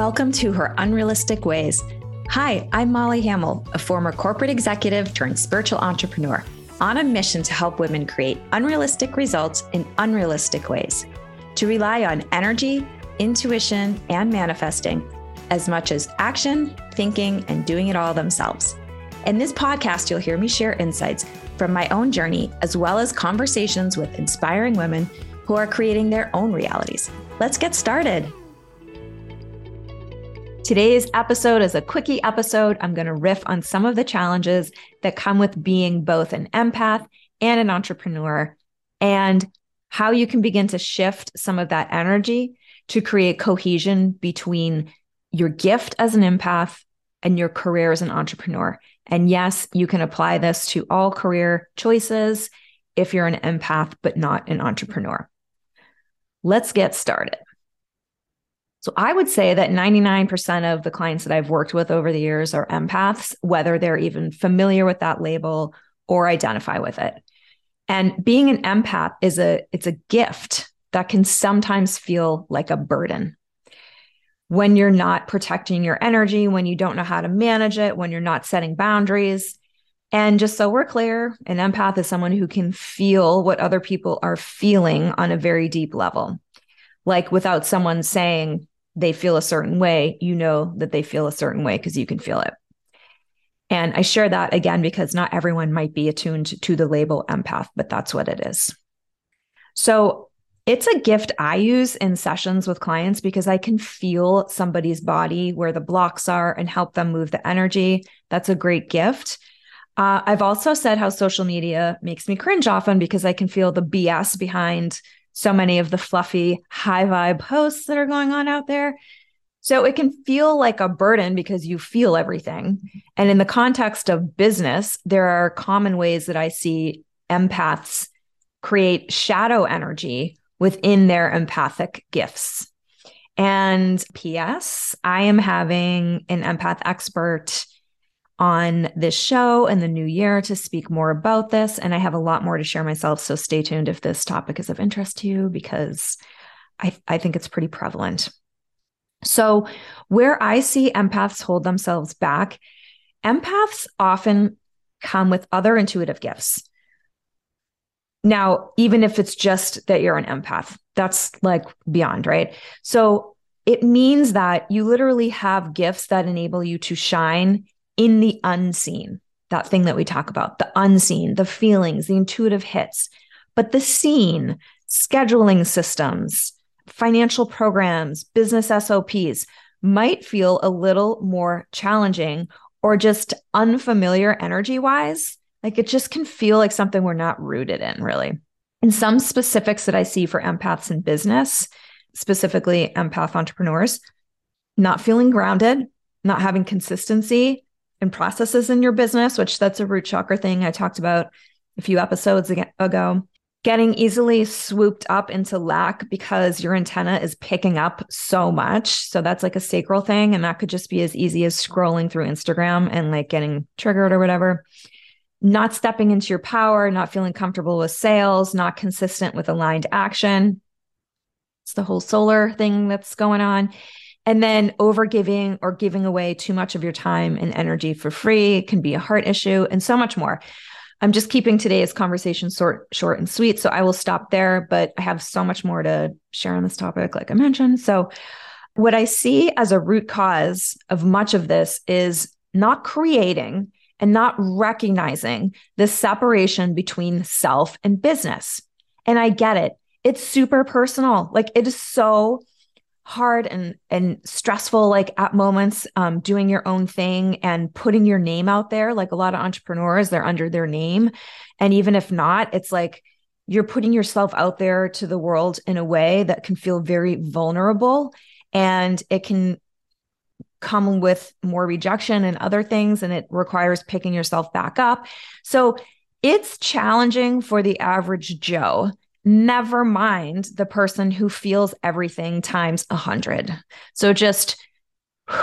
Welcome to Her Unrealistic Ways. Hi, I'm Molly Hamill, a former corporate executive turned spiritual entrepreneur, on a mission to help women create unrealistic results in unrealistic ways, to rely on energy, intuition, and manifesting as much as action, thinking, and doing it all themselves. In this podcast, you'll hear me share insights from my own journey, as well as conversations with inspiring women who are creating their own realities. Let's get started. Today's episode is a quickie episode. I'm going to riff on some of the challenges that come with being both an empath and an entrepreneur and how you can begin to shift some of that energy to create cohesion between your gift as an empath and your career as an entrepreneur. And yes, you can apply this to all career choices if you're an empath, but not an entrepreneur. Let's get started. So I would say that 99% of the clients that I've worked with over the years are empaths, whether they're even familiar with that label or identify with it. And being an empath is a it's a gift that can sometimes feel like a burden. When you're not protecting your energy, when you don't know how to manage it, when you're not setting boundaries. And just so we're clear, an empath is someone who can feel what other people are feeling on a very deep level. Like without someone saying, they feel a certain way, you know that they feel a certain way because you can feel it. And I share that again because not everyone might be attuned to the label empath, but that's what it is. So it's a gift I use in sessions with clients because I can feel somebody's body where the blocks are and help them move the energy. That's a great gift. Uh, I've also said how social media makes me cringe often because I can feel the BS behind so many of the fluffy, high vibe posts that are going on out there. So it can feel like a burden because you feel everything. And in the context of business, there are common ways that I see empaths create shadow energy within their empathic gifts. And P.S., I am having an empath expert on this show in the new year to speak more about this. And I have a lot more to share myself. So stay tuned if this topic is of interest to you because I, I think it's pretty prevalent. So, where I see empaths hold themselves back, empaths often come with other intuitive gifts. Now, even if it's just that you're an empath, that's like beyond, right? So, it means that you literally have gifts that enable you to shine in the unseen, that thing that we talk about, the unseen, the feelings, the intuitive hits, but the seen, scheduling systems, financial programs, business SOPs might feel a little more challenging or just unfamiliar energy wise. Like it just can feel like something we're not rooted in, really. And some specifics that I see for empaths in business, specifically empath entrepreneurs, not feeling grounded, not having consistency, and processes in your business, which that's a root chakra thing I talked about a few episodes ago. Getting easily swooped up into lack because your antenna is picking up so much. So that's like a sacral thing. And that could just be as easy as scrolling through Instagram and like getting triggered or whatever. Not stepping into your power, not feeling comfortable with sales, not consistent with aligned action. It's the whole solar thing that's going on. And then overgiving or giving away too much of your time and energy for free can be a heart issue and so much more. I'm just keeping today's conversation short, short and sweet. So I will stop there, but I have so much more to share on this topic, like I mentioned. So, what I see as a root cause of much of this is not creating and not recognizing the separation between self and business. And I get it. It's super personal. Like it is so hard and and stressful like at moments um, doing your own thing and putting your name out there. Like a lot of entrepreneurs they're under their name. And even if not it's like you're putting yourself out there to the world in a way that can feel very vulnerable. And it can come with more rejection and other things and it requires picking yourself back up. So it's challenging for the average joe never mind the person who feels everything times a hundred. So just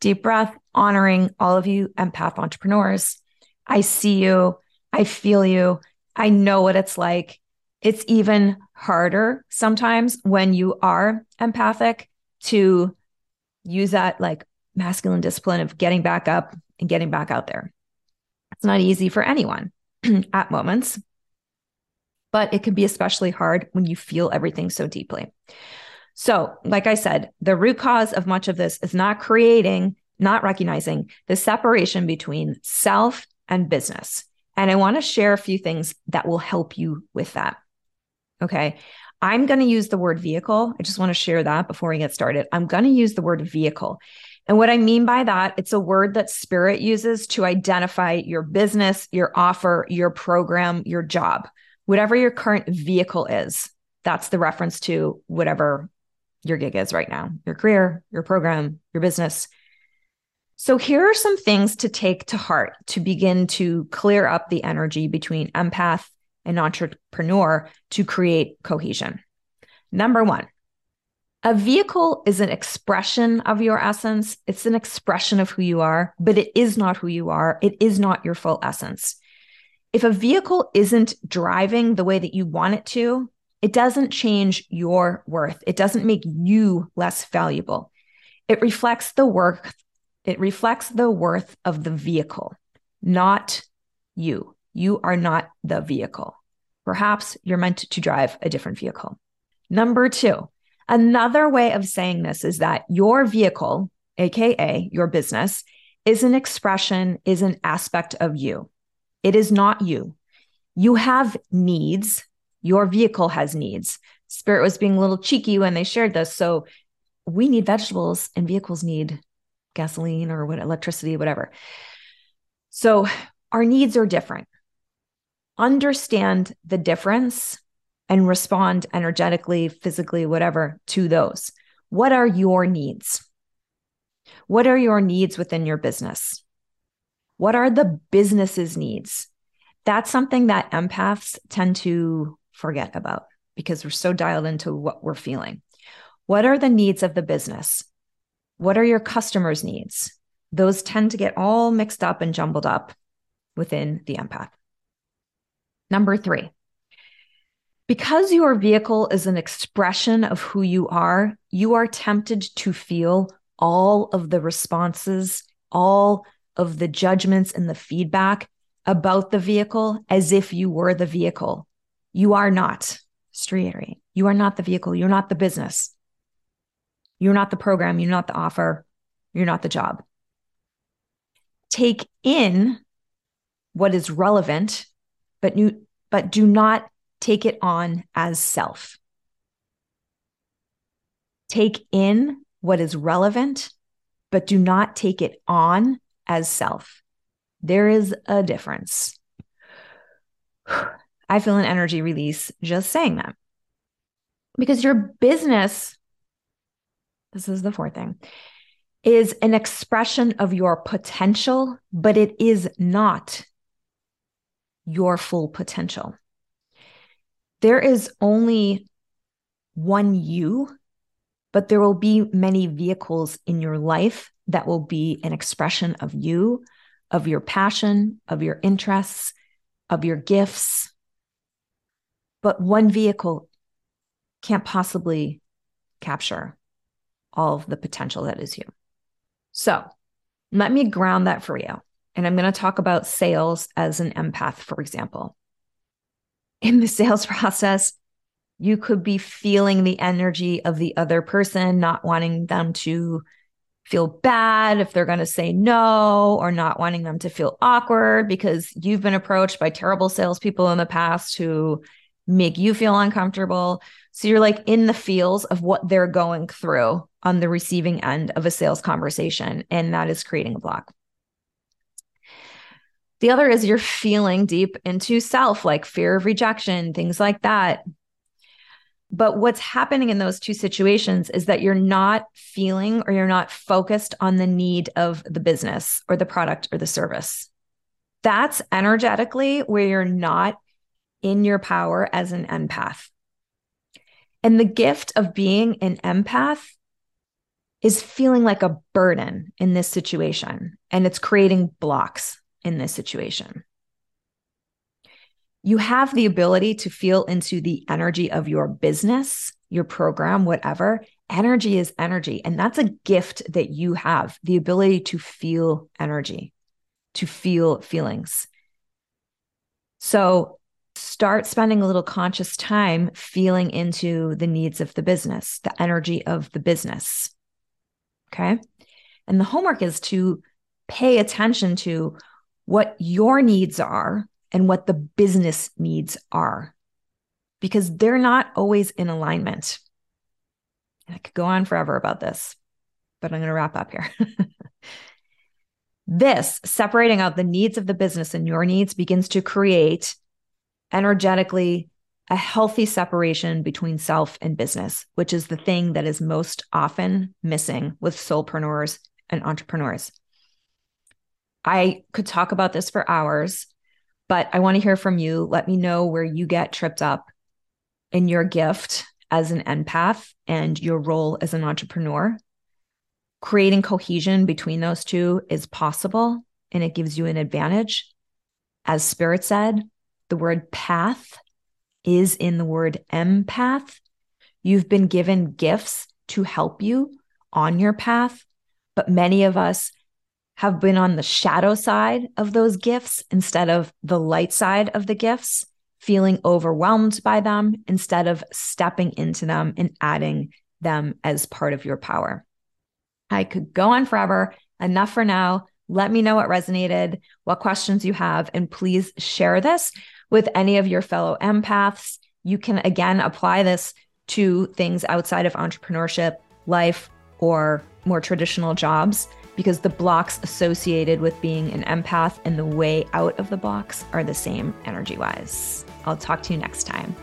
deep breath, honoring all of you empath entrepreneurs. I see you. I feel you. I know what it's like. It's even harder sometimes when you are empathic to use that like masculine discipline of getting back up and getting back out there. It's not easy for anyone at moments, but it can be especially hard when you feel everything so deeply. So, like I said, the root cause of much of this is not creating, not recognizing the separation between self and business. And I want to share a few things that will help you with that. Okay. I'm going to use the word vehicle. I just want to share that before we get started. I'm going to use the word vehicle. And what I mean by that, it's a word that spirit uses to identify your business, your offer, your program, your job, whatever your current vehicle is. That's the reference to whatever your gig is right now, your career, your program, your business. So, here are some things to take to heart to begin to clear up the energy between empath and entrepreneur to create cohesion. Number one, a vehicle is an expression of your essence. It's an expression of who you are, but it is not who you are. It is not your full essence. If a vehicle isn't driving the way that you want it to, it doesn't change your worth. It doesn't make you less valuable. It reflects the work, it reflects the worth of the vehicle, not you. You are not the vehicle. Perhaps you're meant to drive a different vehicle. Number two, Another way of saying this is that your vehicle, AKA your business, is an expression, is an aspect of you. It is not you. You have needs. Your vehicle has needs. Spirit was being a little cheeky when they shared this. So we need vegetables and vehicles need gasoline or what electricity, whatever. So our needs are different. Understand the difference and respond energetically, physically, whatever to those. What are your needs? What are your needs within your business? What are the business's needs? That's something that empaths tend to forget about because we're so dialed into what we're feeling. What are the needs of the business? What are your customers' needs? Those tend to get all mixed up and jumbled up within the empath. Number three, because your vehicle is an expression of who you are, you are tempted to feel all of the responses, all of the judgments and the feedback about the vehicle as if you were the vehicle. You are not. Strieri. You are not the vehicle. You're not the business. You're not the program. You're not the offer. You're not the job. Take in what is relevant, but, you, but do not take it on as self. Take in what is relevant, but do not take it on as self. There is a difference. I feel an energy release just saying that. Because your business, this is the fourth thing, is an expression of your potential, but it is not your full potential there is only one you, but there will be many vehicles in your life that will be an expression of you, of your passion, of your interests, of your gifts. But one vehicle can't possibly capture all of the potential that is you. So let me ground that for you. And I'm going to talk about sales as an empath, for example in the sales process, you could be feeling the energy of the other person, not wanting them to feel bad if they're going to say no, or not wanting them to feel awkward because you've been approached by terrible salespeople in the past who make you feel uncomfortable. So you're like in the feels of what they're going through on the receiving end of a sales conversation. And that is creating a block. The other is you're feeling deep into self, like fear of rejection, things like that. But what's happening in those two situations is that you're not feeling or you're not focused on the need of the business or the product or the service. That's energetically where you're not in your power as an empath. And the gift of being an empath is feeling like a burden in this situation, and it's creating blocks in this situation. You have the ability to feel into the energy of your business, your program, whatever, energy is energy. And that's a gift that you have the ability to feel energy, to feel feelings. So start spending a little conscious time feeling into the needs of the business, the energy of the business. Okay. And the homework is to pay attention to what your needs are and what the business needs are, because they're not always in alignment. I could go on forever about this, but I'm going to wrap up here. this separating out the needs of the business and your needs begins to create energetically a healthy separation between self and business, which is the thing that is most often missing with soulpreneurs and entrepreneurs. I could talk about this for hours, but I want to hear from you. Let me know where you get tripped up in your gift as an empath and your role as an entrepreneur. Creating cohesion between those two is possible and it gives you an advantage. As Spirit said, the word path is in the word empath. You've been given gifts to help you on your path, but many of us have been on the shadow side of those gifts instead of the light side of the gifts, feeling overwhelmed by them instead of stepping into them and adding them as part of your power. I could go on forever. Enough for now. Let me know what resonated, what questions you have, and please share this with any of your fellow empaths. You can again apply this to things outside of entrepreneurship, life, or more traditional jobs because the blocks associated with being an empath and the way out of the blocks are the same energy wise. I'll talk to you next time.